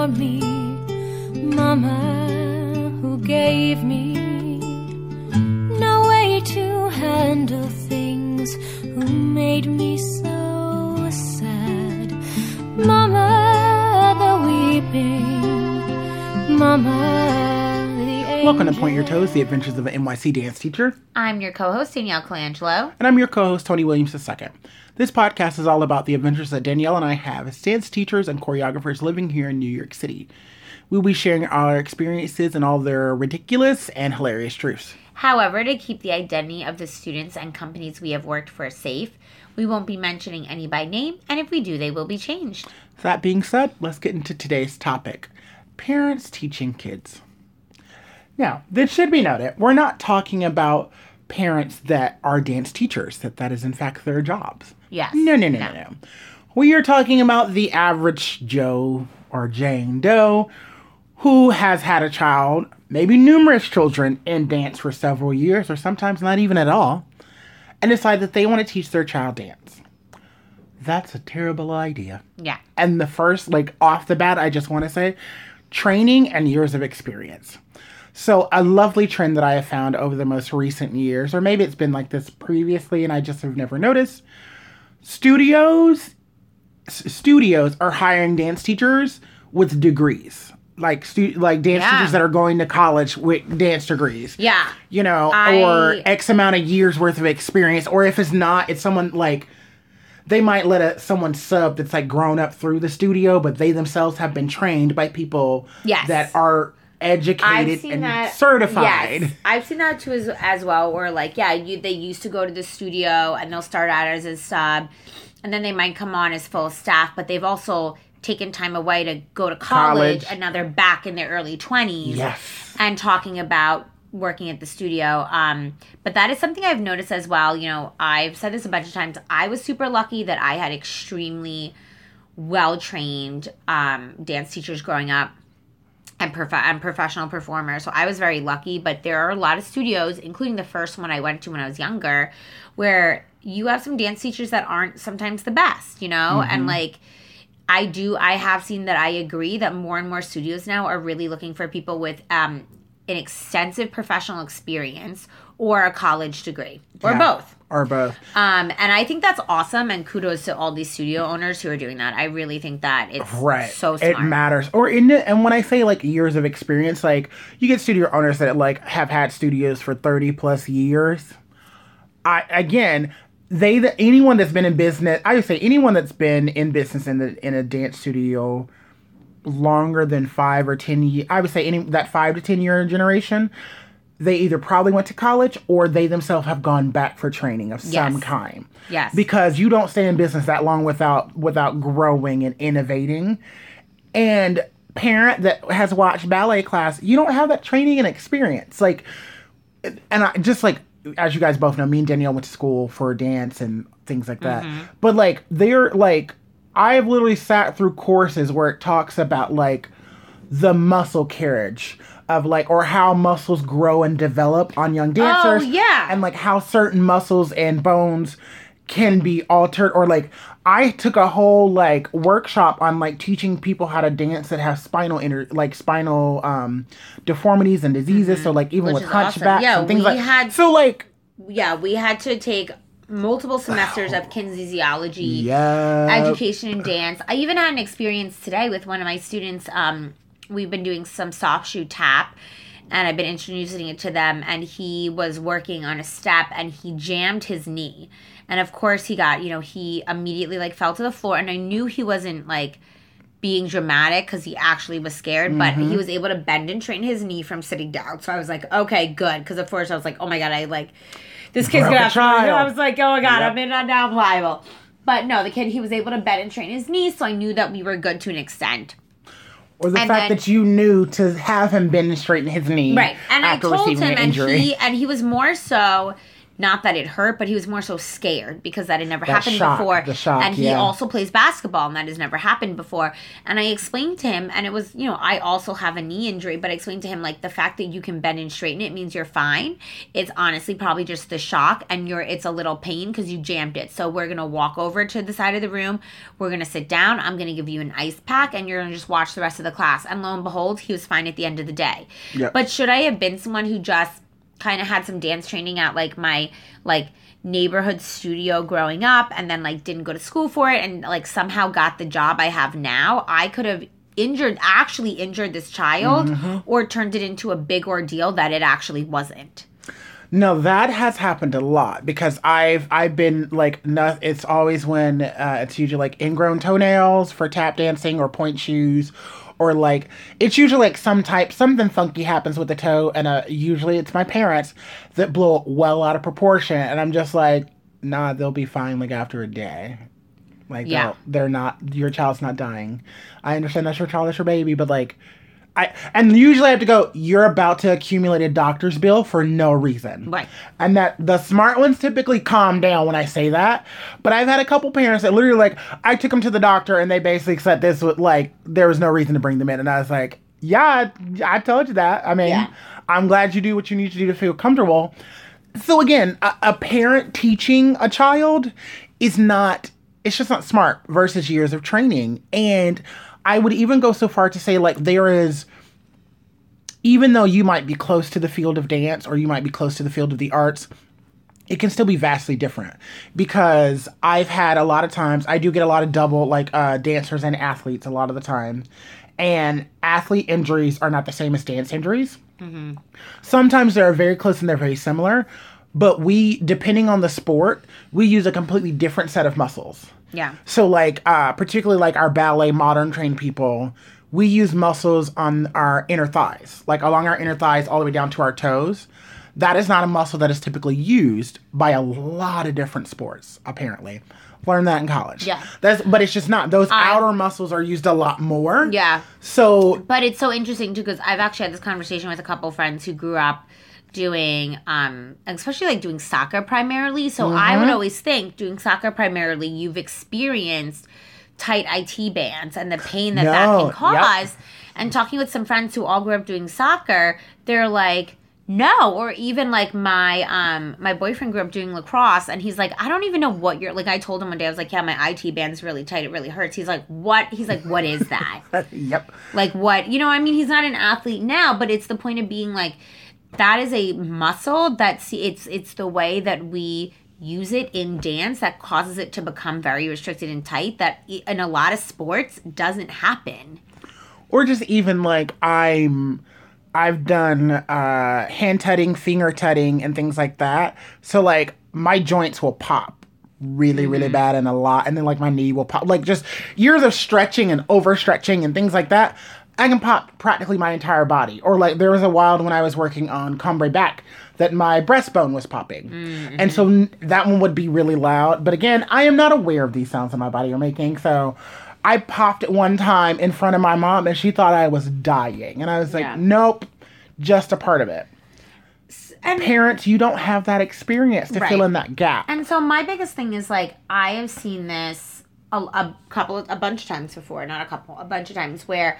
for me. Mama, who gave me no way to handle things, who made me so sad. Mama, the weeping. Mama, Welcome to Point Your Toes, the adventures of an NYC dance teacher. I'm your co-host Danielle Colangelo. And I'm your co host, Tony Williams II. This podcast is all about the adventures that Danielle and I have as dance teachers and choreographers living here in New York City. We'll be sharing our experiences and all their ridiculous and hilarious truths. However, to keep the identity of the students and companies we have worked for safe, we won't be mentioning any by name, and if we do, they will be changed. That being said, let's get into today's topic parents teaching kids. Now, this should be noted, we're not talking about parents that are dance teachers, that that is in fact their jobs. Yes. No, no, no, no, no. We are talking about the average Joe or Jane Doe who has had a child, maybe numerous children, in dance for several years or sometimes not even at all, and decide that they want to teach their child dance. That's a terrible idea. Yeah. And the first, like off the bat, I just want to say training and years of experience. So, a lovely trend that I have found over the most recent years, or maybe it's been like this previously and I just have never noticed, studios s- studios are hiring dance teachers with degrees. Like stu- like dance Yeah. teachers that are going to college with dance degrees Yeah. you know, I- or X amount of years worth of experience, or if it's not, it's someone like they might let a someone sub that's like grown up through the studio, but they themselves have been trained by people Yes. that are educated and certified. Yes, I've seen that too as, as well. Where like, yeah, you they used to go to the studio and they'll start out as a sub, and then they might come on as full staff, but they've also taken time away to go to college, College. and now they're back in their early twenties. Yes. and talking about working at the studio. Um, but that is something I've noticed as well. You know, I've said this a bunch of times. I was super lucky that I had extremely well trained um, dance teachers growing up and, prof- and professional performers. So I was very lucky. But there are a lot of studios, including the first one I went to when I was younger, where you have some dance teachers that aren't sometimes the best, you know? And like, I do, I have seen that I agree that more and more studios now are really looking for people with um, an extensive professional experience or a college degree or Yeah. both. Or both. Um, and I think that's awesome. And kudos to all these studio owners who are doing that. I really think that it's Right. so smart. It matters. Or in it, and when I say like years of experience, like you get studio owners that like have had studios for 30 plus years. I again, they the, anyone that's been in business, I would say anyone that's been in business in the in a dance studio longer than 5 or 10 years, I would say any that 5 to 10 year generation, they either probably went to college or they themselves have gone back for training of some kind. Yes. because you don't stay in business that long without without growing and innovating. And parent that has watched ballet class you don't have that training and experience. Like and i just like as you guys both know me and danielle went to school for dance and things like that. Mm-hmm. But like they're like i've literally sat through courses where it talks about like the muscle carriage of like or how muscles grow and develop on young dancers yeah. and like how certain muscles and bones can be altered or like I took a whole like workshop on like teaching people how to dance that have spinal inter like spinal um deformities and diseases so like even Which with is awesome. Yeah, and things we like had- so like yeah, we had to take multiple semesters of kinesiology yeah education and dance. I even had an experience today with one of my students. Um, we've been doing some soft shoe tap, and I've been introducing it to them. And he was working on a step, and he jammed his knee, and of course he got, you know, he immediately like fell to the floor, and I knew he wasn't like being dramatic because he actually was scared, but he was able to bend and straighten his knee from sitting down. So I was like, okay, good. Because of course I was like, oh my god, I like this kid's gonna have child. I was like, oh my god, Yep. I'm in a now liable. But no, the kid he was able to bend and train his knee, so I knew that we were good to an extent. Or the and fact then- that you knew to have him bend and straighten his knee Right. And I after told receiving him an and injury he and he was more so not that it hurt, but he was more so scared because that had never That happened shock, before. shock, and he yeah. also plays basketball, and that has never happened before. And I explained to him, and it was, you know, I also have a knee injury, but I explained to him like the fact that you can bend and straighten it means you're fine. It's honestly probably just the shock, and you're it's a little pain because you jammed it. So we're gonna walk over to the side of the room. We're gonna sit down. I'm gonna give you an ice pack, and you're gonna just watch the rest of the class. And lo and behold, he was fine at the end of the day. Yep. But should I have been someone who just kind of had some dance training at like my like neighborhood studio growing up and then like didn't go to school for it and like somehow got the job I have now, I could have injured actually injured this child Mm-hmm. or turned it into a big ordeal that it actually wasn't. No, that has happened a lot because I've I've been like no, it's always when uh, it's usually like ingrown toenails for tap dancing or pointe shoes or like it's usually like some type something funky happens with the toe and uh, usually it's my parents that blow it well out of proportion and I'm just like nah they'll be fine like after a day like Yeah. they're not your child's not dying I understand that's your child that's your baby but like I and usually I have to go. You're about to accumulate a doctor's bill for no reason, Right. And that the smart ones typically calm down when I say that. But I've had a couple parents that literally like I took them to the doctor and they basically said this was like there was no reason to bring them in, and I was like, yeah, I, I told you that. I mean, Yeah. I'm glad you do what you need to do to feel comfortable. So again, a, a parent teaching a child is not it's just not smart versus years of training. And I would even go so far to say like there is even though you might be close to the field of dance or you might be close to the field of the arts, it can still be vastly different because I've had a lot of times I do get a lot of double like uh, dancers and athletes a lot of the time, and athlete injuries are not the same as dance injuries. Sometimes they're very close and they're very similar, but we depending on the sport we use a completely different set of muscles. Yeah. So like uh particularly like our ballet modern trained people, we use muscles on our inner thighs, like along our inner thighs all the way down to our toes. That is not a muscle that is typically used by a lot of different sports, apparently. Learned that in college. Yeah. That's but it's just not. Those I- outer muscles are used a lot more. Yeah. So But it's so interesting too because I've actually had this conversation with a couple friends who grew up doing um especially like doing soccer primarily. So I Mm-hmm. would always think doing soccer primarily you've experienced tight IT bands and the pain that that No, can yep. cause. And talking with some friends who all grew up doing soccer, they're like no, or even like my um my boyfriend grew up doing lacrosse and he's like, I don't even know what you're like I told him one day, I was like, Yeah, my IT band's really tight, it really hurts. He's like, What? He's like, What is that? yep. like what you know i mean he's not an athlete now but it's the point of being like that is a muscle that's it's it's the way that we use it in dance that causes it to become very restricted and tight that in a lot of sports doesn't happen or just even like I'm I've done uh hand tutting, finger tutting and things like that. So like my joints will pop really really bad and a lot and then like my knee will pop like just years of stretching and overstretching and things like that. I can pop practically my entire body. Or like there was a while when I was working on cambré back that my breastbone was popping. Mm-hmm. And so n- that one would be really loud. But again, I am not aware of these sounds that my body are making. So I popped it one time in front of my mom and she thought I was dying. And I was like, Yeah. nope, just a part of it. and Parents, you don't have that experience to fill in that gap. And so my biggest thing is like I have seen this a, a couple a bunch of times before, not a couple, a bunch of times where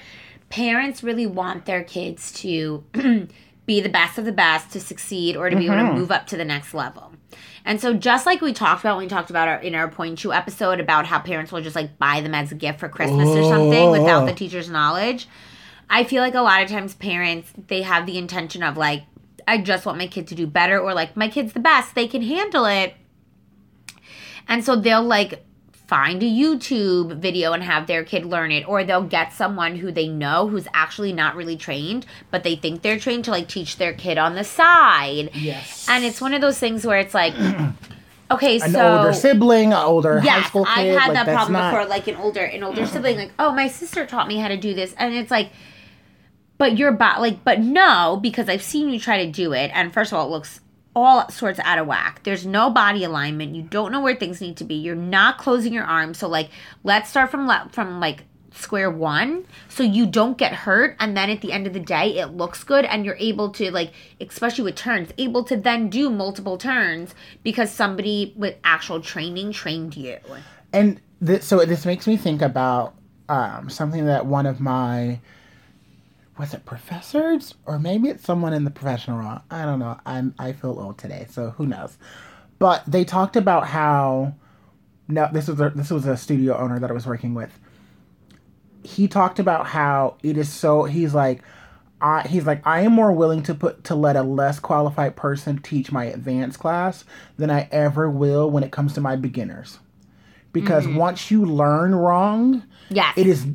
parents really want their kids to be the best of the best to succeed or to be able to mm-hmm. move up to the next level. And so just like we talked about when we talked about our in our pointe shoe episode about how parents will just like buy them as a gift for Christmas or something without the oh. teacher's knowledge. I feel like a lot of times parents they have the intention of like I just want my kid to do better or like my kid's the best, they can handle it. And so they'll like find a YouTube video and have their kid learn it or they'll get someone who they know who's actually not really trained, but they think they're trained to like teach their kid on the side. yes. And it's one of those things where it's like okay, an so older sibling, an older high Yes, school kid. I've had like, that problem not, before, like an older an older sibling, like, oh, my sister taught me how to do this, and it's like, but you're bo- like, but no, because I've seen you try to do it, and first of all, it looks all sorts out of whack. There's no body alignment. You don't know where things need to be. You're not closing your arms. So like, let's start from le- from like square one so you don't get hurt and then at the end of the day it looks good and you're able to like especially with turns able to then do multiple turns because somebody with actual training trained you and so this makes me think about um, something that one of my was it professors or maybe it's someone in the professional world. I don't know. I'm I feel old today, so who knows. But they talked about how no, this was a, this was a studio owner that I was working with. He talked about how it is so. He's like, I, he's like, I am more willing to put to let a less qualified person teach my advanced class than I ever will when it comes to my beginners, because mm-hmm. once you learn wrong, yes it is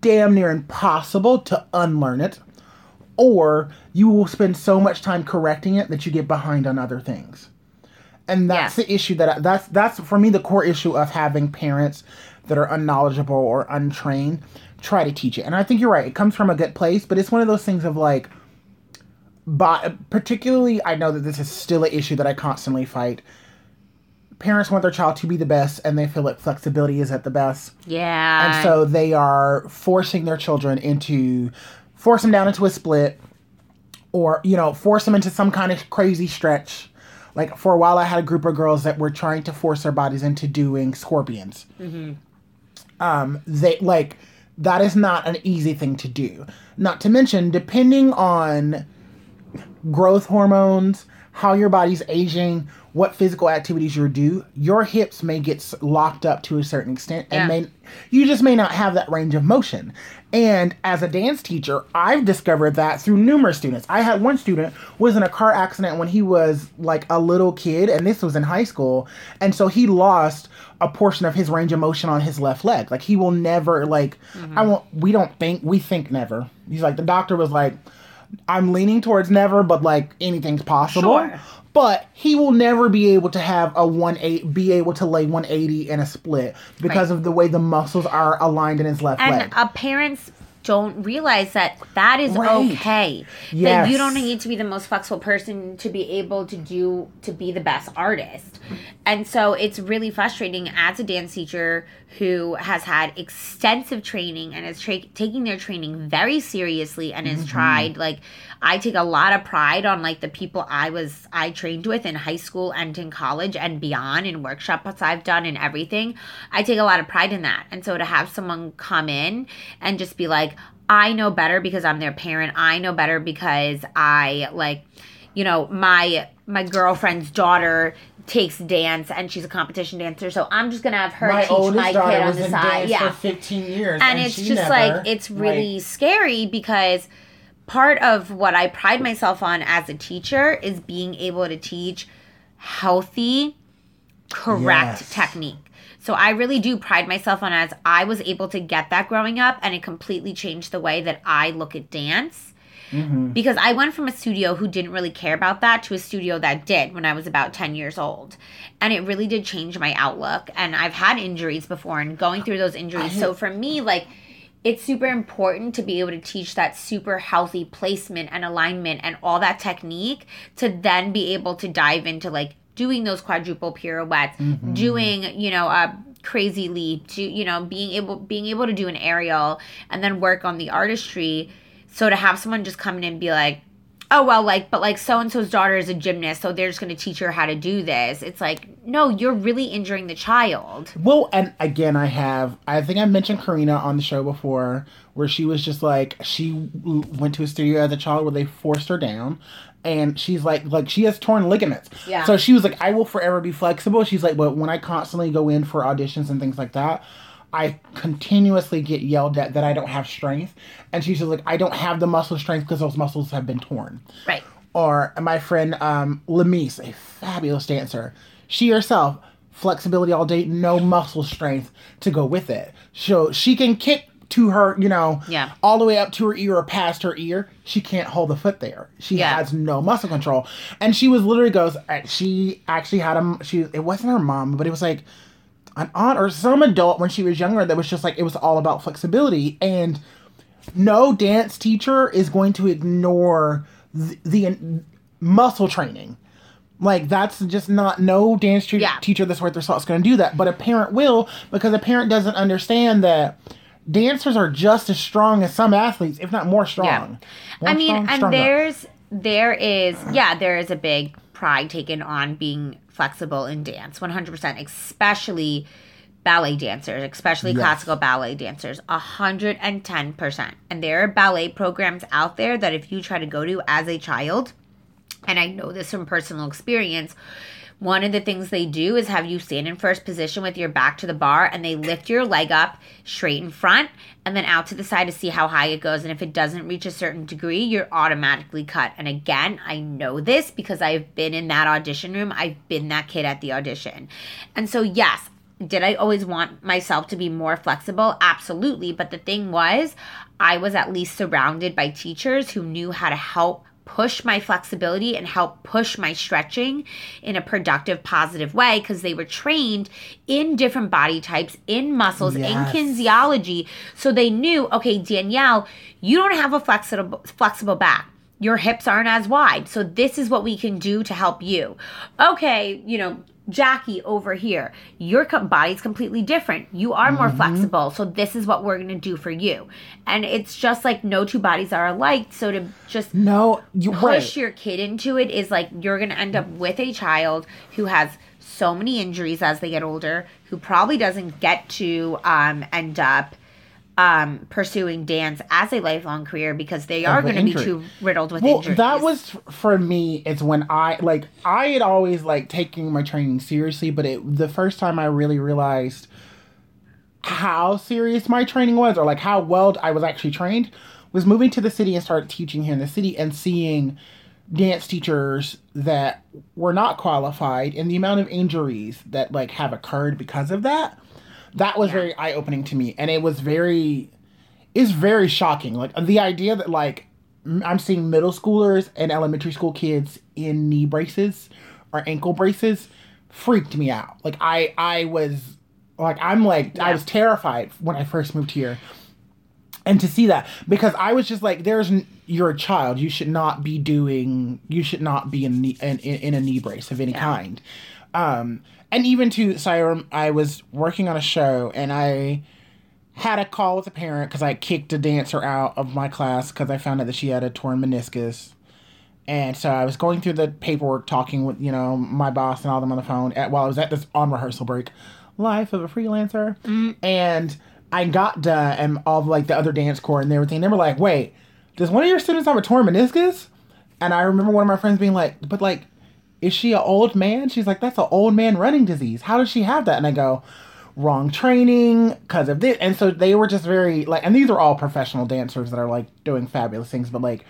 damn near impossible to unlearn it, or you will spend so much time correcting it that you get behind on other things. And that's Yeah. the issue that I, that's that's for me the core issue of having parents that are unknowledgeable or untrained try to teach it. And I think you're right; it comes from a good place, but it's one of those things of like, but particularly, I know that this is still an issue that I constantly fight. Parents want their child to be the best, and they feel like flexibility is at the best. Yeah. And so they are forcing their children into force them down into a split or you know force them into some kind of crazy stretch. Like for a while i had a group of girls that were trying to force their bodies into doing scorpions. Um they like that is not an easy thing to do. Not to mention depending on growth hormones, how your body's aging, what physical activities you do, your hips may get locked up to a certain extent, and Yeah. may you just may not have that range of motion. And as a dance teacher, I've discovered that through numerous students. I had one student was in a car accident when he was like a little kid, and this was in high school, and so he lost a portion of his range of motion on his left leg. Like he will never like mm-hmm. I won't. We don't think we think never. He's like the doctor was like. I'm leaning towards never, but like anything's possible. Sure. But he will never be able to have a one eight, be able to lay 180 in a split because Right. of the way the muscles are aligned in his left and leg. uh, parents don't realize that that is Right. okay that you don't need to be the most flexible person to be able to do to be the best artist and so it's really frustrating as a dance teacher who has had extensive training and is tra- taking their training very seriously and Mm-hmm. has tried like i take a lot of pride on like the people i was i trained with in high school and in college and beyond in workshops i've done and everything. I take a lot of pride in that. And so to have someone come in and just be like i know better because i'm their parent. I know better because i like you know my my girlfriend's daughter takes dance and she's a competition dancer. So i'm just gonna have her My teach my kid on the side. yeah for 15 years, and it's she just never, like it's really like- scary because part of what I pride myself on as a teacher is being able to teach healthy, correct Yes. technique. So I really do pride myself on as I was able to get that growing up and it completely changed the way that I look at dance. Mm-hmm. Because I went from a studio who didn't really care about that to a studio that did when I was about 10 years old. And it really did change my outlook. And I've had injuries before and going through those injuries. so for me, like, it's super important to be able to teach that super healthy placement and alignment and all that technique to then be able to dive into like doing those quadruple pirouettes, mm-hmm. doing, you know, a crazy leap, to you know, being able being able to do an aerial and then work on the artistry. So to have someone just come in and be like, oh well like but like so and so's daughter is a gymnast so they're just going to teach her how to do this it's like no you're really injuring the child Well, and again, I have. I think I mentioned Karina on the show before, where she was just like she went to a studio as a child where they forced her down, and she's like, like she has torn ligaments. Yeah. So she was like, I will forever be flexible. She's like, but when I constantly go in for auditions and things like that. I continuously get yelled at that I don't have strength, and she's just like, I don't have the muscle strength because those muscles have been torn right or my friend um, Lemise, a fabulous dancer. She herself, flexibility all day, no muscle strength to go with it. So she can kick to her, you know, Yeah. all the way up to her ear or past her ear. She can't hold the foot there. She Yeah. has no muscle control. And she was literally goes, uh, she actually had a, she, it wasn't her mom, but it was like, an aunt or some adult when she was younger that was just like it was all about flexibility and no dance teacher is going to ignore the, the muscle training like that's just not no dance te- Yeah. teacher that's worth their salt is going to do that but a parent will because a parent doesn't understand that dancers are just as strong as some athletes, if not more strong. More I mean, strong, and stronger. there's there is yeah, there is a big pride taken on being flexible in dance, 100%, especially ballet dancers, especially Yes. classical ballet dancers, 110%. And there are ballet programs out there that if you try to go to as a child, and I know this from personal experience. One of the things they do is have you stand in first position with your back to the bar and they lift your leg up straight in front and then out to the side to see how high it goes. And if it doesn't reach a certain degree, you're automatically cut. And again, I know this because I've been in that audition room, I've been that kid at the audition. And so, yes, did I always want myself to be more flexible? Absolutely. But the thing was, I was at least surrounded by teachers who knew how to help push my flexibility and help push my stretching in a productive, positive way because they were trained in different body types, in muscles, Yes. in kinesiology. So they knew, okay, Danielle, you don't have a flexible flexible back. Your hips aren't as wide. So this is what we can do to help you. Okay, you know, Jackie over here, your body's completely different. You are more flexible. So this is what we're going to do for you. And it's just like no two bodies are alike. So to just no, you push right. your kid into it is like you're going to end up with a child who has so many injuries as they get older, who probably doesn't get to um, end up um, pursuing dance as a lifelong career because they are the going to be too riddled with Well, injuries. that was for me. It's when I like I had always like taking my training seriously, but it the first time I really realized how serious my training was, or like how well I was actually trained, was moving to the city and started teaching here in the city and seeing dance teachers that were not qualified and the amount of injuries that like have occurred because of that. That was very eye opening to me, and it was very is very shocking. Like the idea that like I'm seeing middle schoolers and elementary school kids in knee braces or ankle braces freaked me out. Like I I was like I'm like I was terrified when I first moved here. And to see that because I was just like there's you're a child you should not be doing you should not be in knee, in, in, in a knee brace of any kind. Um and even to so I, rem- I was working on a show and I had a call with a parent because I kicked a dancer out of my class because I found out that she had a torn meniscus. And so I was going through the paperwork, talking with you know my boss and all of them on the phone at, while I was at this on rehearsal break, life of a freelancer. And I got done, and all of, like the other dance corps and everything. They were like, "Wait, does one of your students have a torn meniscus?" And I remember one of my friends being like, "But like, is she an old man?" She's like, "That's an old man running disease. How does she have that?" And I go, "Wrong training because of this." And so they were just very like, and these are all professional dancers that are like doing fabulous things, but like,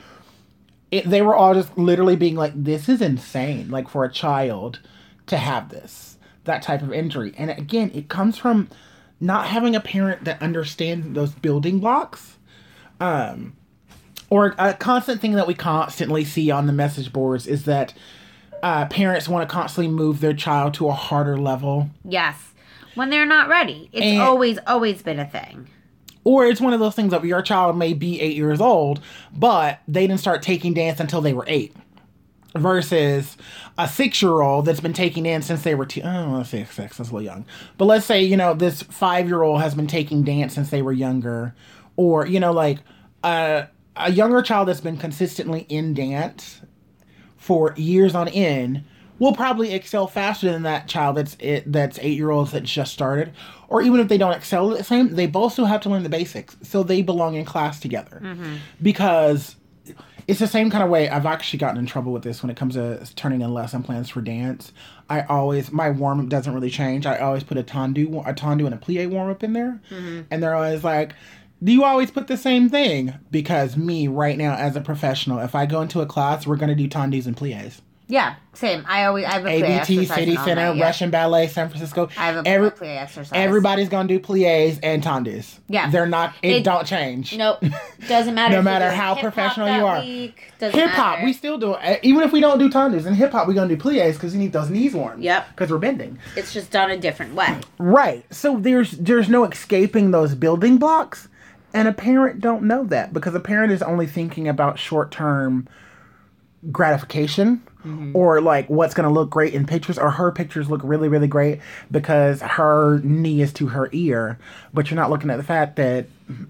it, they were all just literally being like, "This is insane!" Like for a child to have this that type of injury, and again, it comes from not having a parent that understands those building blocks Um, or a constant thing that we constantly see on the message boards is that uh, parents want to constantly move their child to a harder level yes. When they're not ready. It's And- always, always been a thing. or it's one of those things that your child may be eight years old but they didn't start taking dance until they were eight versus a six-year-old that's been taking dance since they were two. I don't want to say six. That's a little young, but let's say you know this five-year-old has been taking dance since they were younger, or you know like a a younger child that's been consistently in dance for years on end will probably excel faster than that child that's it that's eight year olds that just started. Or even if they don't excel the same they both still have to learn the basics. So they belong in class together. Mm-hmm. Because it's the same kind of way. I've actually gotten in trouble with this when it comes to turning in lesson plans for dance. I always my warm-up doesn't really change. I always put a tendu a tendu and a plie warm-up in there. Mm-hmm. And they're always like do you always put the same thing? Because me, right now, as a professional, if I go into a class, we're going to do tendus and plies. Yeah, same. I always I have a ABT, City Center, night, yeah. Russian Ballet, San Francisco. I have a Every, play exercise. everybody's going to do plies and tendus. Yeah. They're not, it, It- don't change. Nope. Doesn't matter. No matter how professional you are. Hip hop, we still do it. Even if we don't do tendus, in hip hop, we're going to do plies because you need those knees warm. Yep. Because we're bending. It's just done a different way. Right. So there's there's no escaping those building blocks, and a parent don't know that because a parent is only thinking about short term gratification Mm-hmm. or like what's going to look great in pictures or her pictures look really really great because her knee is to her ear but you're not looking at the fact that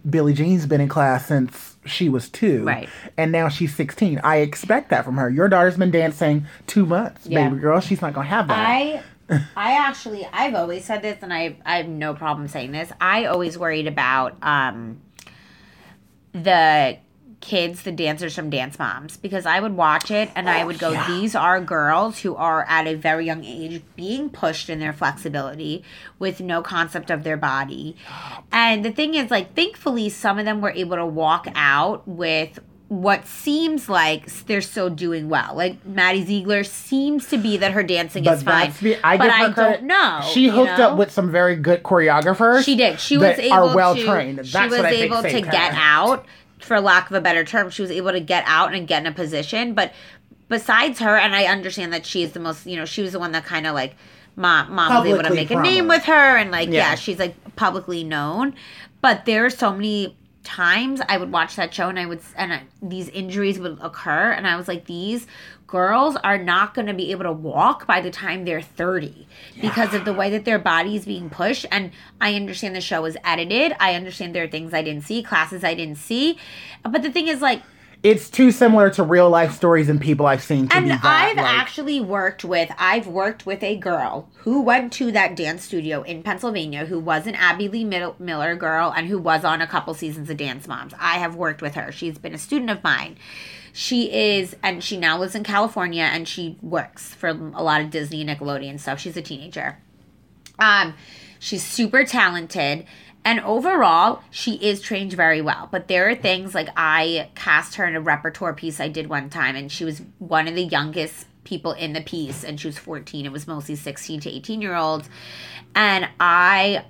billie jean's been in class since she was two Right. and now she's 16 i expect that from her your daughter's been dancing two months Yeah. baby girl she's not going to have that I I actually I've always said this and I I have no problem saying this. I always worried about um the kids, the dancers from Dance Moms, because I would watch it and I oh, would go, yeah. These are girls who are at a very young age being pushed in their flexibility with no concept of their body. And the thing is, like, thankfully, some of them were able to walk out with what seems like they're still doing well. Like Maddie Ziegler seems to be that her dancing but is fine. I but I credit. don't know. She hooked know? up with some very good choreographers. She did. She was able are well to. trained. That's she was what I think able to get her. out, for lack of a better term. She was able to get out and get in a position. But besides her, and I understand that she is the most. You know, she was the one that kind of like. Mom, mom was able to make a name with her, and like, yeah. Yeah. she's like publicly known. But there are so many times I would watch that show, and I would, and I, these injuries would occur, and I was like, these girls are not going to be able to walk by the time they're 30 because of the way that their body is being pushed. And i understand the show was edited. I understand there are things i didn't see classes i didn't see. But the thing is like It's too similar to real life stories and people I've seen to and be that. I've like, actually worked with I've worked with a girl who went to that dance studio in Pennsylvania who was an Abby Lee Miller girl and who was on a couple seasons of Dance Moms. I have worked with her. She's been a student of mine. She is and she now lives in California and she works for a lot of Disney Nickelodeon stuff. She's a teenager. Um, she's super talented. And overall, she is trained very well. But there are things like I cast her in a repertoire piece I did one time, and she was one of the youngest people in the piece, and she was 14. It was mostly 16 to 18 year olds. And I,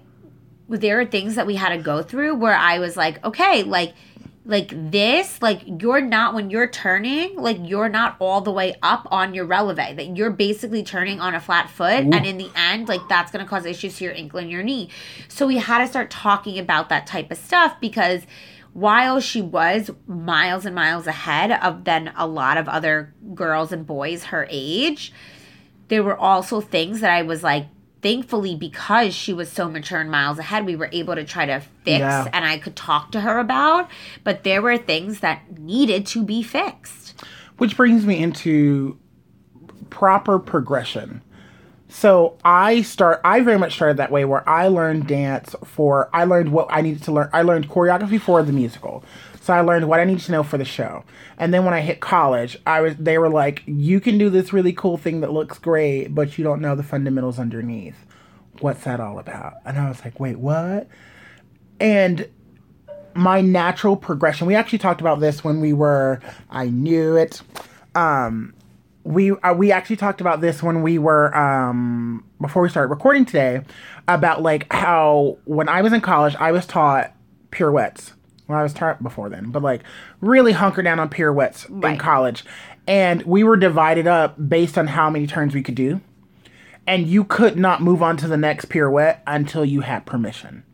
there are things that we had to go through where I was like, okay, like, like this, like you're not when you're turning, like you're not all the way up on your releve. That you're basically turning on a flat foot, and in the end, like that's gonna cause issues to your ankle and your knee. So we had to start talking about that type of stuff because while she was miles and miles ahead of than a lot of other girls and boys her age, there were also things that I was like, thankfully, because she was so mature and miles ahead, we were able to try to fix Yeah. and I could talk to her about. But there were things that needed to be fixed. Which brings me into proper progression. So I start I very much started that way where I learned dance for I learned what I needed to learn. I learned choreography for the musical. So I learned what I needed to know for the show. And then when I hit college, I was they were like, "You can do this really cool thing that looks great, but you don't know the fundamentals underneath. What's that all about?" And I was like, "Wait, what?" And my natural progression. We actually talked about this when we were. I knew it. Um, we uh, we actually talked about this when we were um before we started recording today about like how when I was in college I was taught pirouettes. Well, I was taught before then, but like really hunker down on pirouettes in college, and we were divided up based on how many turns we could do, and you could not move on to the next pirouette until you had permission.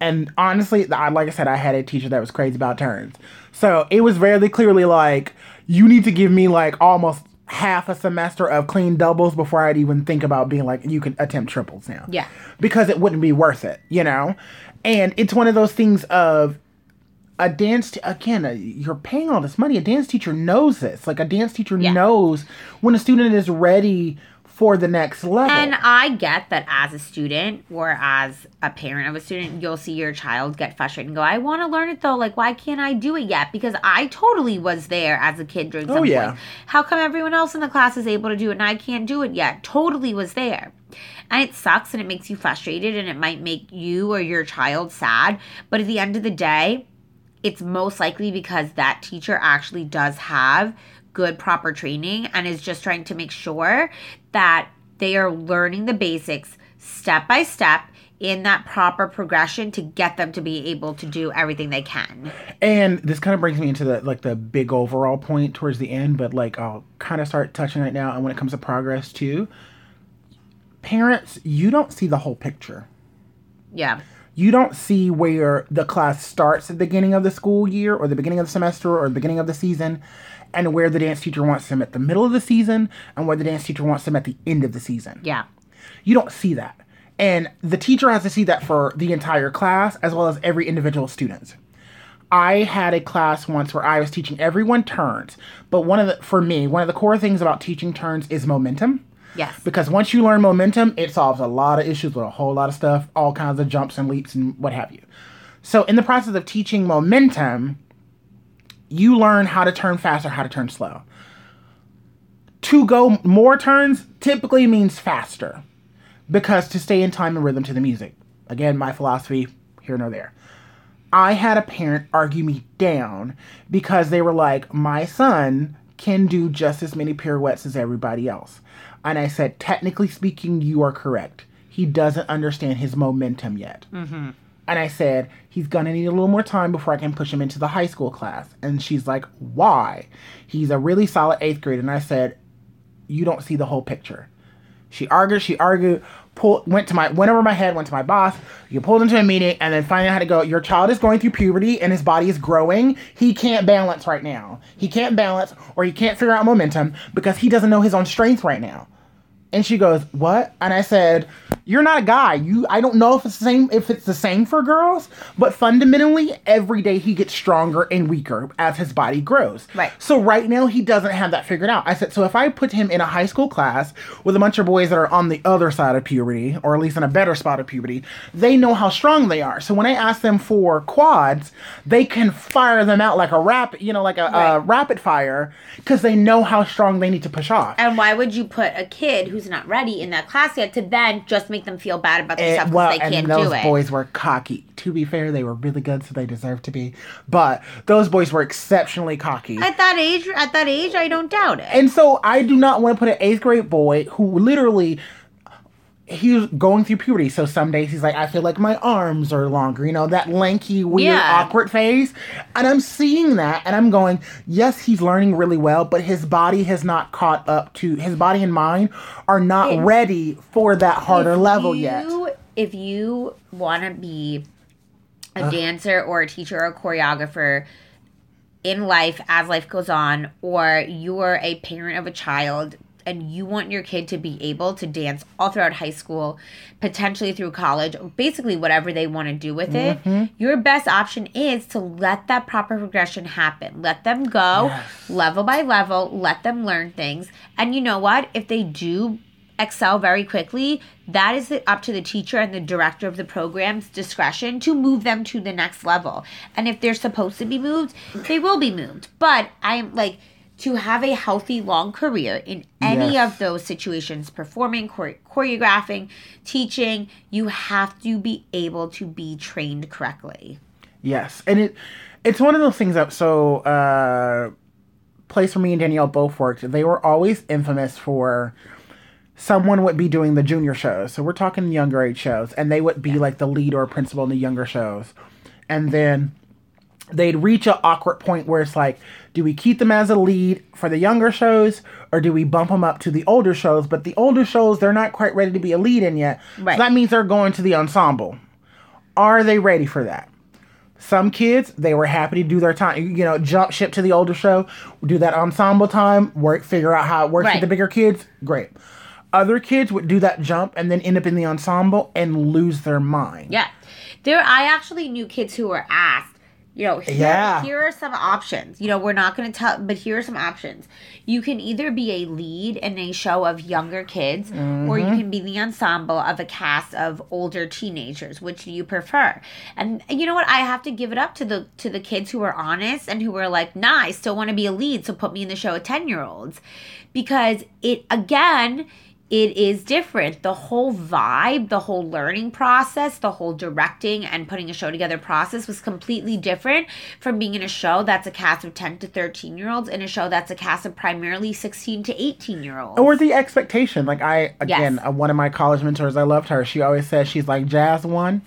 And honestly, I, like I said, I had a teacher that was crazy about turns. So it was very clearly like, you need to give me like almost half a semester of clean doubles before I'd even think about being like, you can attempt triples now. Yeah. Because it wouldn't be worth it, you know? And it's one of those things of a dance, t- again, uh, you're paying all this money. A dance teacher knows this. Like a dance teacher Yeah. knows when a student is ready for the next level. And I get that as a student or as a parent of a student, you'll see your child get frustrated and go, I want to learn it though. Like, why can't I do it yet? Because I totally was there as a kid during oh, some Oh, yeah. point. How come everyone else in the class is able to do it and I can't do it yet? Totally was there. And it sucks and it makes you frustrated and it might make you or your child sad. But at the end of the day, it's most likely because that teacher actually does have good proper training and is just trying to make sure that they are learning the basics step by step in that proper progression to get them to be able to do everything they can. And this kind of brings me into the like the big overall point towards the end, but like I'll kind of start touching right now. And when it comes to progress too, parents, you don't see the whole picture. Yeah. You don't see where the class starts at the beginning of the school year or the beginning of the semester or the beginning of the season and where the dance teacher wants them at the middle of the season and where the dance teacher wants them at the end of the season. Yeah. You don't see that. And the teacher has to see that for the entire class as well as every individual student. I had a class once where I was teaching everyone turns, but one of the for me, one of the core things about teaching turns is momentum. Yes. Because once you learn momentum, it solves a lot of issues with a whole lot of stuff, all kinds of jumps and leaps and what have you. So in the process of teaching momentum, you learn how to turn fast or how to turn slow. To go more turns typically means faster because to stay in time and rhythm to the music. Again, my philosophy here nor there. I had a parent argue me down because they were like, my son can do just as many pirouettes as everybody else. And I said, technically speaking, you are correct. He doesn't understand his momentum yet. Mm-hmm. And I said, he's to need a little more time before I can push him into the high school class. And she's like, why? He's a really solid eighth grade. And I said, you don't see the whole picture. She argued, she argued, pulled, went to my, went over my head, went to my boss. You pulled into a meeting and then finally had to go, your child is going through puberty and his body is growing. He can't balance right now. He can't balance or he can't figure out momentum because he doesn't know his own strength right now. And she goes, "What?" And I said, "You're not a guy. You I don't know if it's the same if it's the same for girls, but fundamentally every day he gets stronger and weaker as his body grows. Right. So right now he doesn't have that figured out. I said, "So if I put him in a high school class with a bunch of boys that are on the other side of puberty or at least in a better spot of puberty, they know how strong they are. So when I ask them for quads, they can fire them out like a rapid, you know, like a, a rapid fire because they know how strong they need to push off. And why would you put a kid who's not ready in that class yet to then just make them feel bad about Eh, themselves because well, they can't those do it? boys were cocky. To be fair, they were really good, so they deserve to be. But those boys were exceptionally cocky. At that age, at that age, I don't doubt it. and so I do not want to put an eighth grade boy who literally he was going through puberty. So some days he's like, I feel like my arms are longer, you know, that lanky, weird, Yeah. awkward phase. And I'm seeing that and I'm going, yes, he's learning really well, but his body has not caught up to his body and mind are not If- ready for that harder level you- yet. If you want to be a dancer or a teacher or a choreographer in life as life goes on, or you're a parent of a child and you want your kid to be able to dance all throughout high school, potentially through college, basically whatever they want to do with it, mm-hmm. your best option is to let that proper progression happen. Let them go Yes. level by level, let them learn things. And you know what? If they do excel very quickly, that is up to the teacher and the director of the program's discretion to move them to the next level. And if they're supposed to be moved, they will be moved. But I'm like to have a healthy long career in any Yes. of those situations performing chore- choreographing teaching you have to be able to be trained correctly Yes, and it it's one of those things that so uh place where me and Danielle both worked, they were always infamous for someone would be doing the junior shows. So we're talking younger age shows, and they would be like the lead or principal in the younger shows. And then they'd reach an awkward point where it's like, do we keep them as a lead for the younger shows or do we bump them up to the older shows? But the older shows, they're not quite ready to be a lead in yet. Right. So that means they're going to the ensemble. Are they ready for that? Some kids, they were happy to do their time, you know, jump ship to the older show, do that ensemble time, work, figure out how it works Right. with the bigger kids. Great. Other kids would do that jump and then end up in the ensemble and lose their mind. Yeah. There I actually knew kids who were asked, you know, here, Yeah. here are some options. You know, we're not going to tell, but here are some options. You can either be a lead in a show of younger kids, or you mm-hmm. can be the ensemble of a cast of older teenagers. Which do you prefer? And you know what? I have to give it up to the to the kids who are honest and who are like, nah, I still want to be a lead, so put me in the show of ten year olds, because it again it is different. The whole vibe, the whole learning process, the whole directing and putting a show together process was completely different from being in a show that's a cast of 10 to 13 year olds and a show that's a cast of primarily 16 to 18 year olds. or the expectation. Like I again, Yes. uh, one of my college mentors, I loved her. She always said she's like jazz one.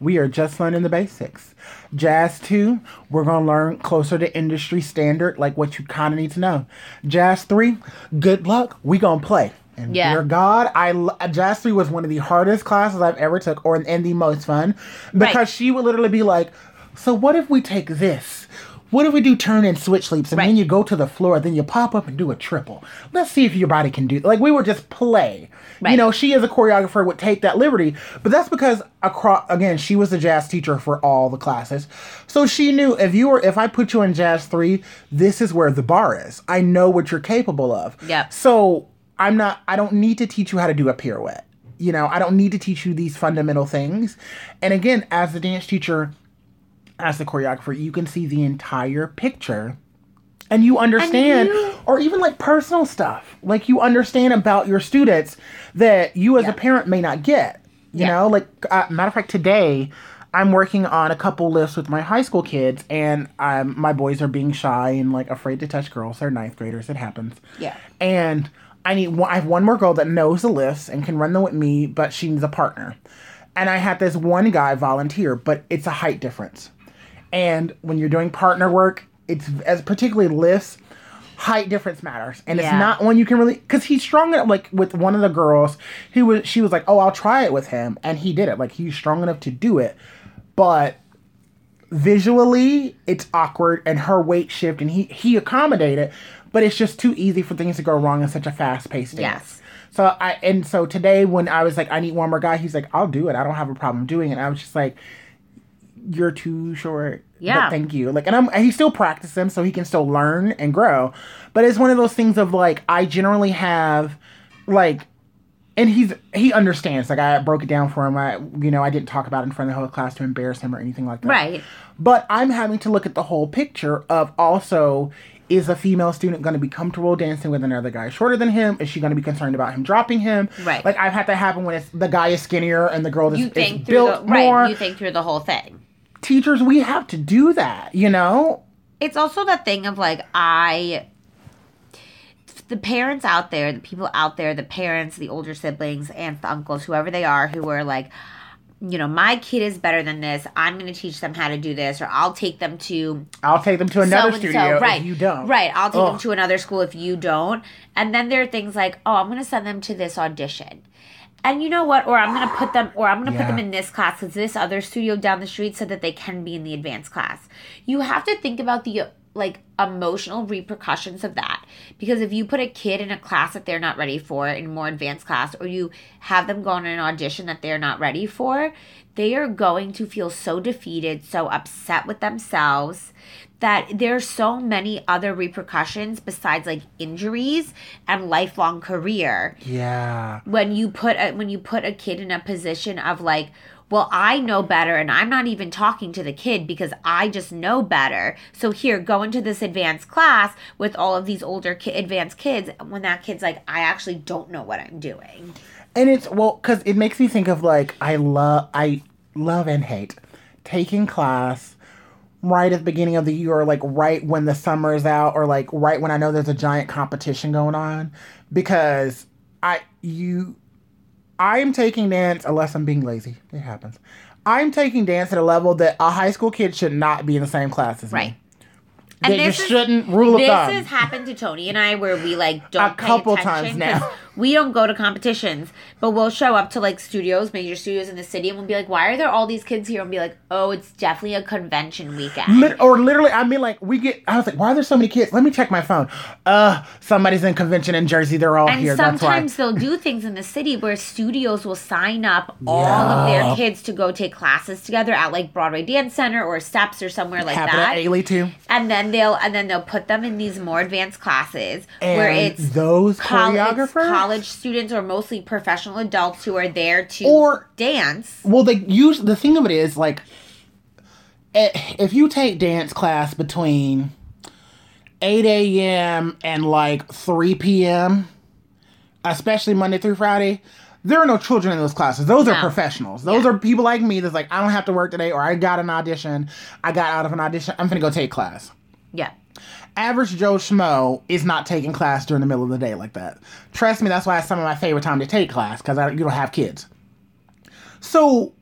We are just learning the basics. Jazz two, we're gonna learn closer to industry standard, like what you kind of need to know. Jazz three, good luck. We gonna play. And Yeah. dear God, I jazz three was one of the hardest classes I've ever took, or and the most fun, because Right. she would literally be like, "So what if we take this? What if we do turn and switch leaps, and Right. then you go to the floor, then you pop up and do a triple? Let's see if your body can do." Like we would just play. You know, she as a choreographer would take that liberty, but that's because across again, she was a jazz teacher for all the classes, so she knew if you were if I put you in jazz three, this is where the bar is. I know what you're capable of. Yep. So I'm not. I don't need to teach you how to do a pirouette. You know, I don't need to teach you these fundamental things. And again, as the dance teacher, as the choreographer, you can see the entire picture and you understand you- or even like personal stuff like you understand about your students that you as Yeah. a parent may not get you Yeah. know like uh, matter of fact today i'm working on a couple lists with my high school kids and um, my boys are being shy and like afraid to touch girls they're ninth graders it happens Yeah. and i need one, i have one more girl that knows the lifts and can run them with me but she needs a partner and i had this one guy volunteer but it's a height difference and when you're doing partner work, it's as particularly lifts, height difference matters. And Yeah. it's not one you can really because he's strong enough like with one of the girls, he was she was like, Oh, I'll try it with him and he did it. Like he's strong enough to do it. But visually it's awkward and her weight shift and he he accommodated, but it's just too easy for things to go wrong in such a fast paced dance. Yes. So I and so today when I was like, I need one more guy, he's like, I'll do it. I don't have a problem doing it. I was just like, You're too short. Yeah. But thank you. Like and I'm he still practice them so he can still learn and grow. But it's one of those things of like I generally have like and he's he understands. Like I broke it down for him. I you know, I didn't talk about it in front of the whole class to embarrass him or anything like that. Right. But I'm having to look at the whole picture of also is a female student going to be comfortable dancing with another guy shorter than him? Is she going to be concerned about him dropping him? Right. Like I've had that happen when it's the guy is skinnier and the girl is, You think through built the right. more. You think through the whole thing. Teachers, we have to do that. You know. it's also the thing of like I the parents out there, the people out there, the parents, the older siblings, aunts, the uncles, whoever they are, who are like, you know, my kid is better than this. I'm going to teach them how to do this, or I'll take them to I'll take them to another studio right? if you don't. Right. I'll take them to another school if you don't. And then there are things like, oh, I'm going to send them to this audition. And you know what? Or I'm going to put them, or I'm going to put them in this class because this other studio down the street said that they can be in the advanced class. You have to think about the like emotional repercussions of that because if you put a kid in a class that they're not ready for in a more advanced class or you have them go on an audition that they're not ready for they are going to feel so defeated so upset with themselves that there's so many other repercussions besides like injuries and lifelong career Yeah. when you put a, when you put a kid in a position of like well i know better and i'm not even talking to the kid because i just know better. So here go into this advanced class with all of these older ki- advanced kids when that kid's like i actually don't know what i'm doing. And it's well, because it makes me think of like I love I love and hate taking class right at the beginning of the year, or like right when the summer is out, or like right when I know there's a giant competition going on, because I you I am taking dance unless I'm being lazy. It happens. I'm taking dance at a level that a high school kid should not be in the same class as right me. They this is- shouldn't rule of this thumb. has happened to Tony and I where we like don't A couple times now. We don't go to competitions, but we'll show up to like studios, major studios in the city, and we'll be like, "Why are there all these kids here?" And be like, "Oh, it's definitely a convention weekend." Lit- or literally, I mean, like we get. I was like, why are there so many kids? Let me check my phone. Uh, somebody's in convention in Jersey. They're all And here. That's why. sometimes they'll do things in the city where studios will sign up all of their kids to go take classes together at like Broadway Dance Center or Steps or somewhere like that. at Ailey too. and then they'll and then they'll put them in these more advanced classes where it's those choreographers. College students or mostly professional adults who are there to Or- dance. Well, they use the thing of it is like, eh, if you take dance class between eight a.m. and like three p.m., especially Monday through Friday. There are no children in those classes. Those are professionals. Those Yeah. are people like me that's like, I don't have to work today, or I got an audition. I got out of an audition. I'm gonna go take class. Yeah. Average Joe Schmo is not taking class during the middle of the day like that. Trust me, that's why it's some of my favorite time to take class because you don't have kids. So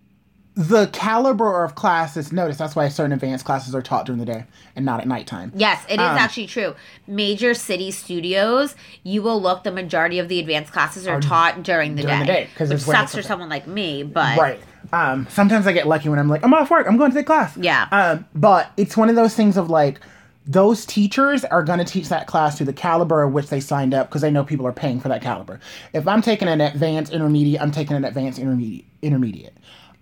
the caliber of classes. Notice that's why certain advanced classes are taught during the day and not at nighttime. Yes, it is Um, actually true. Major city studios, you will look. The majority of the advanced classes are taught during the during day, because day, 'cause which it's when sucks for someone like me. But Right. Um, sometimes I get lucky when I'm like, I'm off work. I'm going to take class. Yeah. Um, but it's one of those things of like, those teachers are going to teach that class to the caliber of which they signed up because they know people are paying for that caliber. If I'm taking an advanced intermediate, I'm taking an advanced intermediate. Intermediate.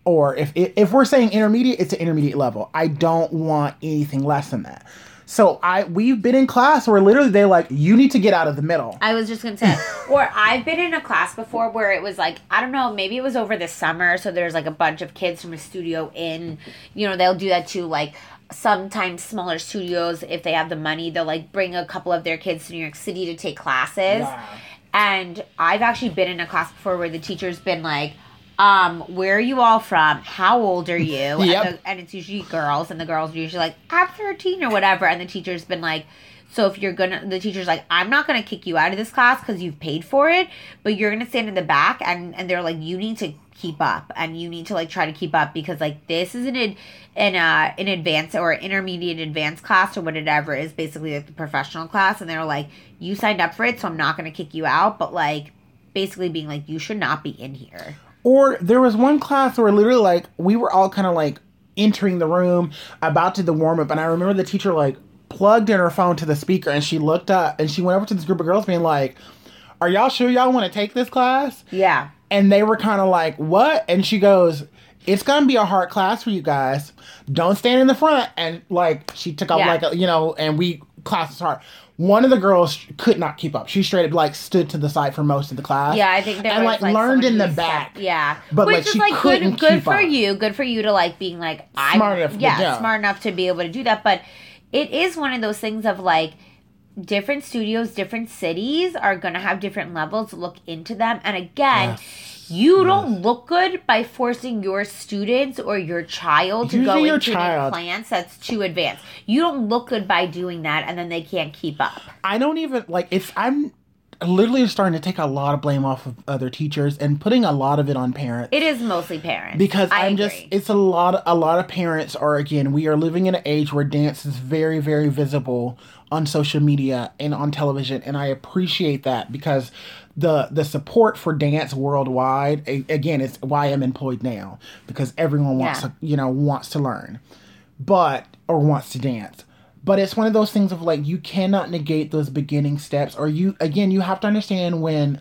Or if if we're saying intermediate, it's an intermediate level. I don't want anything less than that. So I we've been in class where literally they're like, you need to get out of the middle. I was just gonna say, or I've been in a class before where it was like, I don't know, maybe it was over the summer, so there's like a bunch of kids from a studio in, you know, they'll do that too, like sometimes smaller studios, if they have the money, they'll like bring a couple of their kids to New York City to take classes. Wow. And I've actually been in a class before where the teacher's been like, um, where are you all from? How old are you? Yep. and, the, and it's usually girls, and the girls are usually like, I'm 13 or whatever. And the teacher's been like, so if you're gonna, the teacher's like, I'm not gonna kick you out of this class because you've paid for it, but you're gonna stand in the back, and and they're like, you need to keep up, and you need to like try to keep up because like this is an ad, an uh an advanced or intermediate advanced class or whatever is basically like the professional class, and they're like, you signed up for it, so I'm not gonna kick you out, but like basically being like, you should not be in here. Or there was one class where literally like we were all kind of like entering the room about to the warm up, and I remember the teacher like plugged in her phone to the speaker, and she looked up and she went over to this group of girls, being like, "Are y'all sure y'all want to take this class?" Yeah. And they were kind of like, "What?" And she goes. It's gonna be a hard class for you guys. Don't stand in the front. And like she took off Yeah. like a, you know, and we class is hard. One of the girls could not keep up. She straight up like stood to the side for most of the class. Yeah, I think there and was, like, learned in the back. yeah, But, which like, is like good, good for up. you, good for you to like being like I'm Smart enough to yeah, smart enough to be able to do that. But it is one of those things of like different studios, different cities are gonna have different levels. Look into them, and again. You don't look good by forcing your students or your child to go Usually your into child. class that's too advanced. You don't look good by doing that, and then they can't keep up. I don't even like it's I'm literally starting to take a lot of blame off of other teachers and putting a lot of it on parents. It is mostly parents because I I'm just it's a lot a lot of parents are again we are living in an age where dance is very very visible on social media and on television and I appreciate that because the the support for dance worldwide a- again it's why I'm employed now because everyone wants Yeah. to you know wants to learn but or wants to dance but it's one of those things of like you cannot negate those beginning steps or you again you have to understand when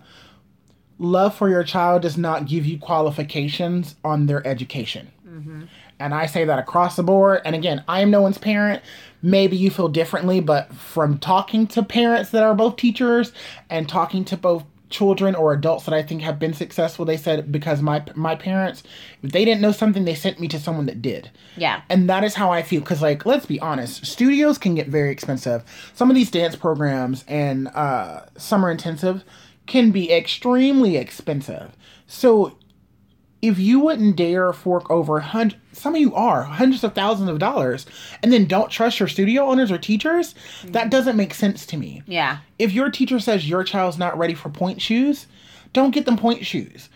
love for your child does not give you qualifications on their education. Mm-hmm. And I say that across the board. And again, I am no one's parent. Maybe you feel differently, but from talking to parents that are both teachers and talking to both children or adults that I think have been successful, they said because my my parents, if they didn't know something, they sent me to someone that did. yeah. And that is how I feel. Because, like, let's be honest, studios can get very expensive. Some of these dance programs and uh, summer intensive can be extremely expensive. So, if you wouldn't dare fork over hundred, some of you are hundreds of thousands of dollars, and then don't trust your studio owners or teachers, that doesn't make sense to me Yeah. if your teacher says your child's not ready for pointe shoes, don't get them pointe shoes.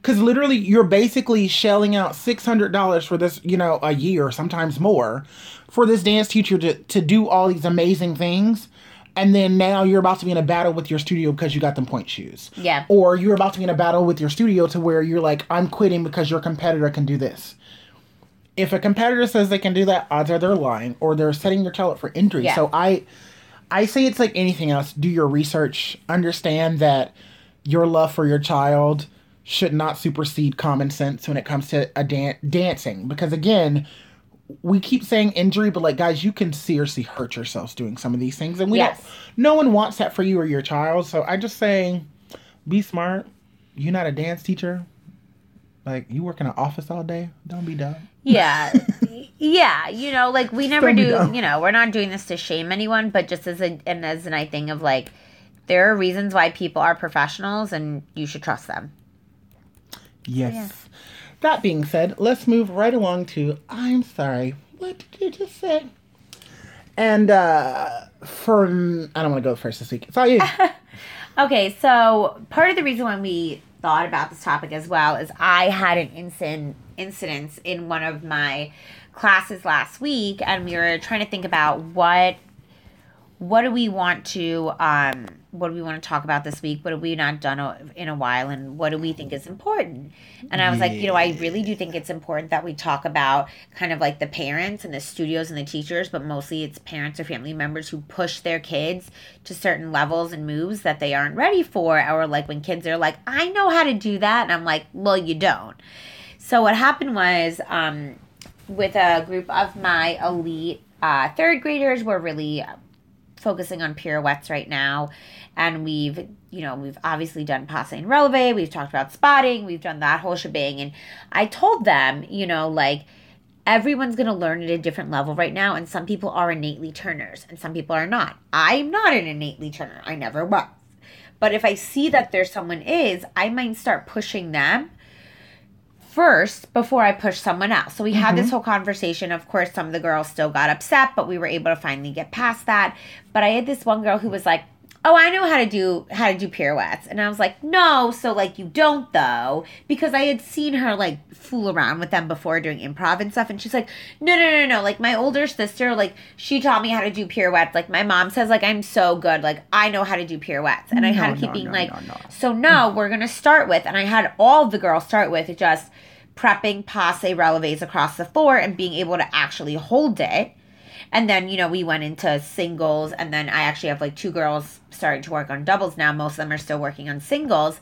Because literally, you're basically shelling out $600 for this, you know, a year, sometimes more, for this dance teacher to, to do all these amazing things. And then now you're about to be in a battle with your studio because you got them pointe shoes. Yeah. Or you're about to be in a battle with your studio to where you're like, I'm quitting because your competitor can do this. If a competitor says they can do that, odds are they're lying or they're setting their child up for injury. Yeah. So I I say it's like anything else. Do your research. Understand that your love for your child should not supersede common sense when it comes to a dan- dancing. Because again, we keep saying injury, but like guys, you can seriously hurt yourselves doing some of these things, and we Yes. don't. No one wants that for you or your child. So I just say, be smart. You're not a dance teacher. Like you work in an office all day. Don't be dumb. Yeah. yeah. You know, like we never Don't do, you know, we're not doing this to shame anyone, but just as a, and as an I thing of like, there are reasons why people are professionals and you should trust them. Yes. That being said, let's move right along to I'm sorry. What did you just say? And uh from I don't want to go first this week. It's all you. Okay, so part of the reason why we thought about this topic as well is I had an incident incidents in one of my classes last week and we were trying to think about what what do we want to um what do we want to talk about this week? What have we not done in a while and what do we think is important? And i was like you know i really do think it's important that we talk about kind of like the parents and the studios and the teachers but mostly it's parents or family members who push their kids to certain levels and moves that they aren't ready for or like when kids are like i know how to do that and i'm like well you don't. So what happened was um, with a group of my elite uh, third graders, we're really focusing on pirouettes right now, and we've you know we've obviously done passe and releve. We've talked about spotting. We've done that whole shebang, and I told them you know like everyone's going to learn at a different level right now and some people are innately turners and some people are not. I'm not an innately turner. I never was. But if i see that there's someone is i might start pushing them first before I push someone else. So we had this mm-hmm. whole conversation. Of course, some of the girls still got upset, but we were able to finally get past that. But I had this one girl who was like, "Oh, I know how to do how to do pirouettes," and I was like, "No, so like you don't though," because I had seen her like fool around with them before doing improv and stuff, and she's like, "No, no, no, no! Like my older sister, like she taught me how to do pirouettes. Like my mom says, like I'm so good. Like I know how to do pirouettes," and I had to keep no, being no, like, no, no. so no, mm. we're gonna start with, and I had all the girls start with just prepping passe releves across the floor and being able to actually hold it. And then, you know, we went into singles, and then I actually have like two girls starting to work on doubles now. Most of them are still working on singles.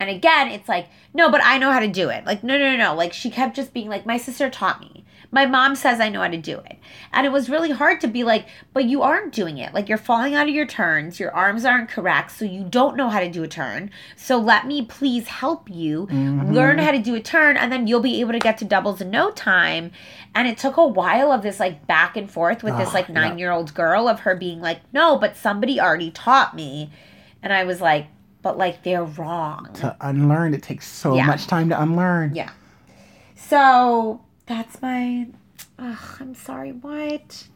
And again, it's like, no, but I know how to do it. Like, no, no, no, no. Like, she kept just being like, my sister taught me. My mom says I know how to do it. And it was really hard to be like, but you aren't doing it. Like, you're falling out of your turns. Your arms aren't correct. So you don't know how to do a turn. So let me please help you learn how to do a turn. And then you'll be able to get to doubles in no time. And it took a while of this like back and forth with this Ah, like nine year old girl of her being like, no, but somebody already taught me. And I was like, but like they're wrong. To unlearn, it takes so Yeah. much time to unlearn. Yeah. So that's my. Ugh, I'm sorry. What?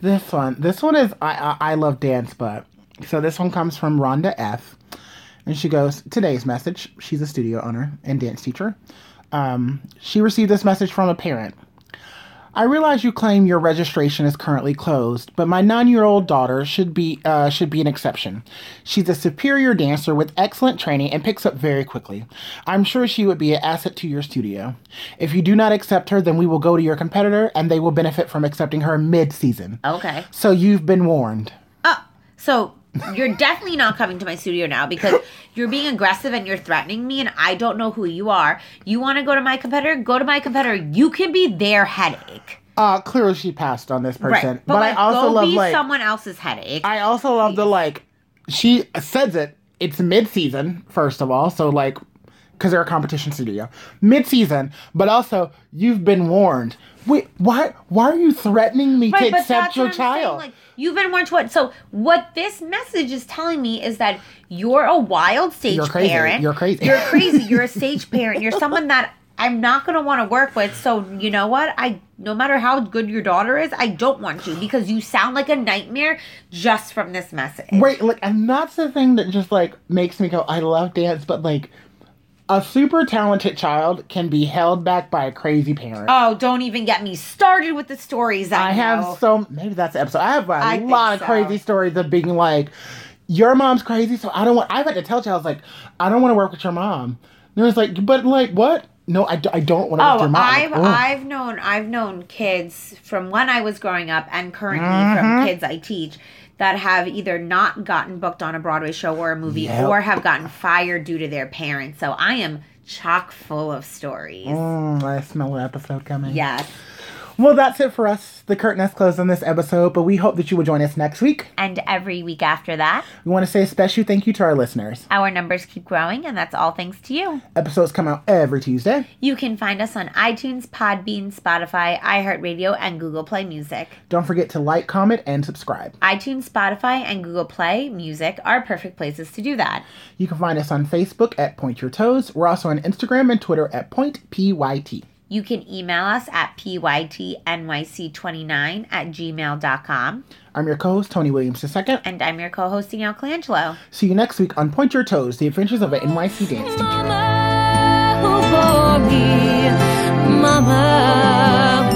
This one, this one is I, I I love dance, but so this one comes from Rhonda F, and she goes today's message. She's a studio owner and dance teacher. Um, she received this message from a parent. I realize you claim your registration is currently closed, but my nine-year-old daughter should be uh, should be an exception. She's a superior dancer with excellent training and picks up very quickly. I'm sure she would be an asset to your studio. If you do not accept her, then we will go to your competitor, and they will benefit from accepting her mid-season. Okay. So you've been warned. Oh, so you're definitely not coming to my studio now because you're being aggressive and you're threatening me, and I don't know who you are. You want to go to my competitor? Go to my competitor. You can be their headache. Uh, clearly she passed on this person, Right. but, like, I also love be like someone else's headache. I also love the like she says it. It's mid-season first of all, so like because they're a competition studio, mid-season, but also you've been warned. Wait, why? Why are you threatening me to accept your I'm saying, child? Like you've been warned to what? So what this message is telling me is that you're a wild stage You're crazy. parent. You're crazy. You're crazy. You're a stage parent. You're someone that I'm not gonna want to work with. So you know what? I no matter how good your daughter is, I don't want you because you sound like a nightmare just from this message. Right, like, and that's the thing that just like makes me go, I love dance, but like, a super talented child can be held back by a crazy parent. Oh, don't even get me started with the stories. I, I have so maybe that's the episode. I have a I lot of so. crazy stories of being like, your mom's crazy, so I don't want. I've had to tell you, I was like, I don't want to work with your mom. And it was like, but like what? No, I, d- I don't want to work with Oh, your mom. I've Like. I've known I've known kids from when I was growing up and currently Mm-hmm. from kids I teach that have either not gotten booked on a Broadway show or a movie Yep. or have gotten fired due to their parents. So I am chock full of stories. Mm, I smell an episode coming. Yes. Well, that's it for us. The curtain has closed on this episode, but we hope that you will join us next week. And every week after that, We want to say a special thank you to our listeners. our numbers keep growing, and that's all thanks to you. Episodes come out every Tuesday. You can find us on iTunes, Podbean, Spotify, iHeartRadio, and Google Play Music. Don't forget to like, comment, and subscribe. iTunes, Spotify, and Google Play Music are perfect places to do that. You can find us on Facebook at Point Your Toes. We're also on Instagram and Twitter at Point PYT. You can email us at pytnyc29 at gmail.com. I'm your co-host Tony Williams II. And I'm your co host, Danielle Colangelo. See you next week on Point Your Toes: The Adventures of an NYC Dance Teacher. Mama, for me, Mama.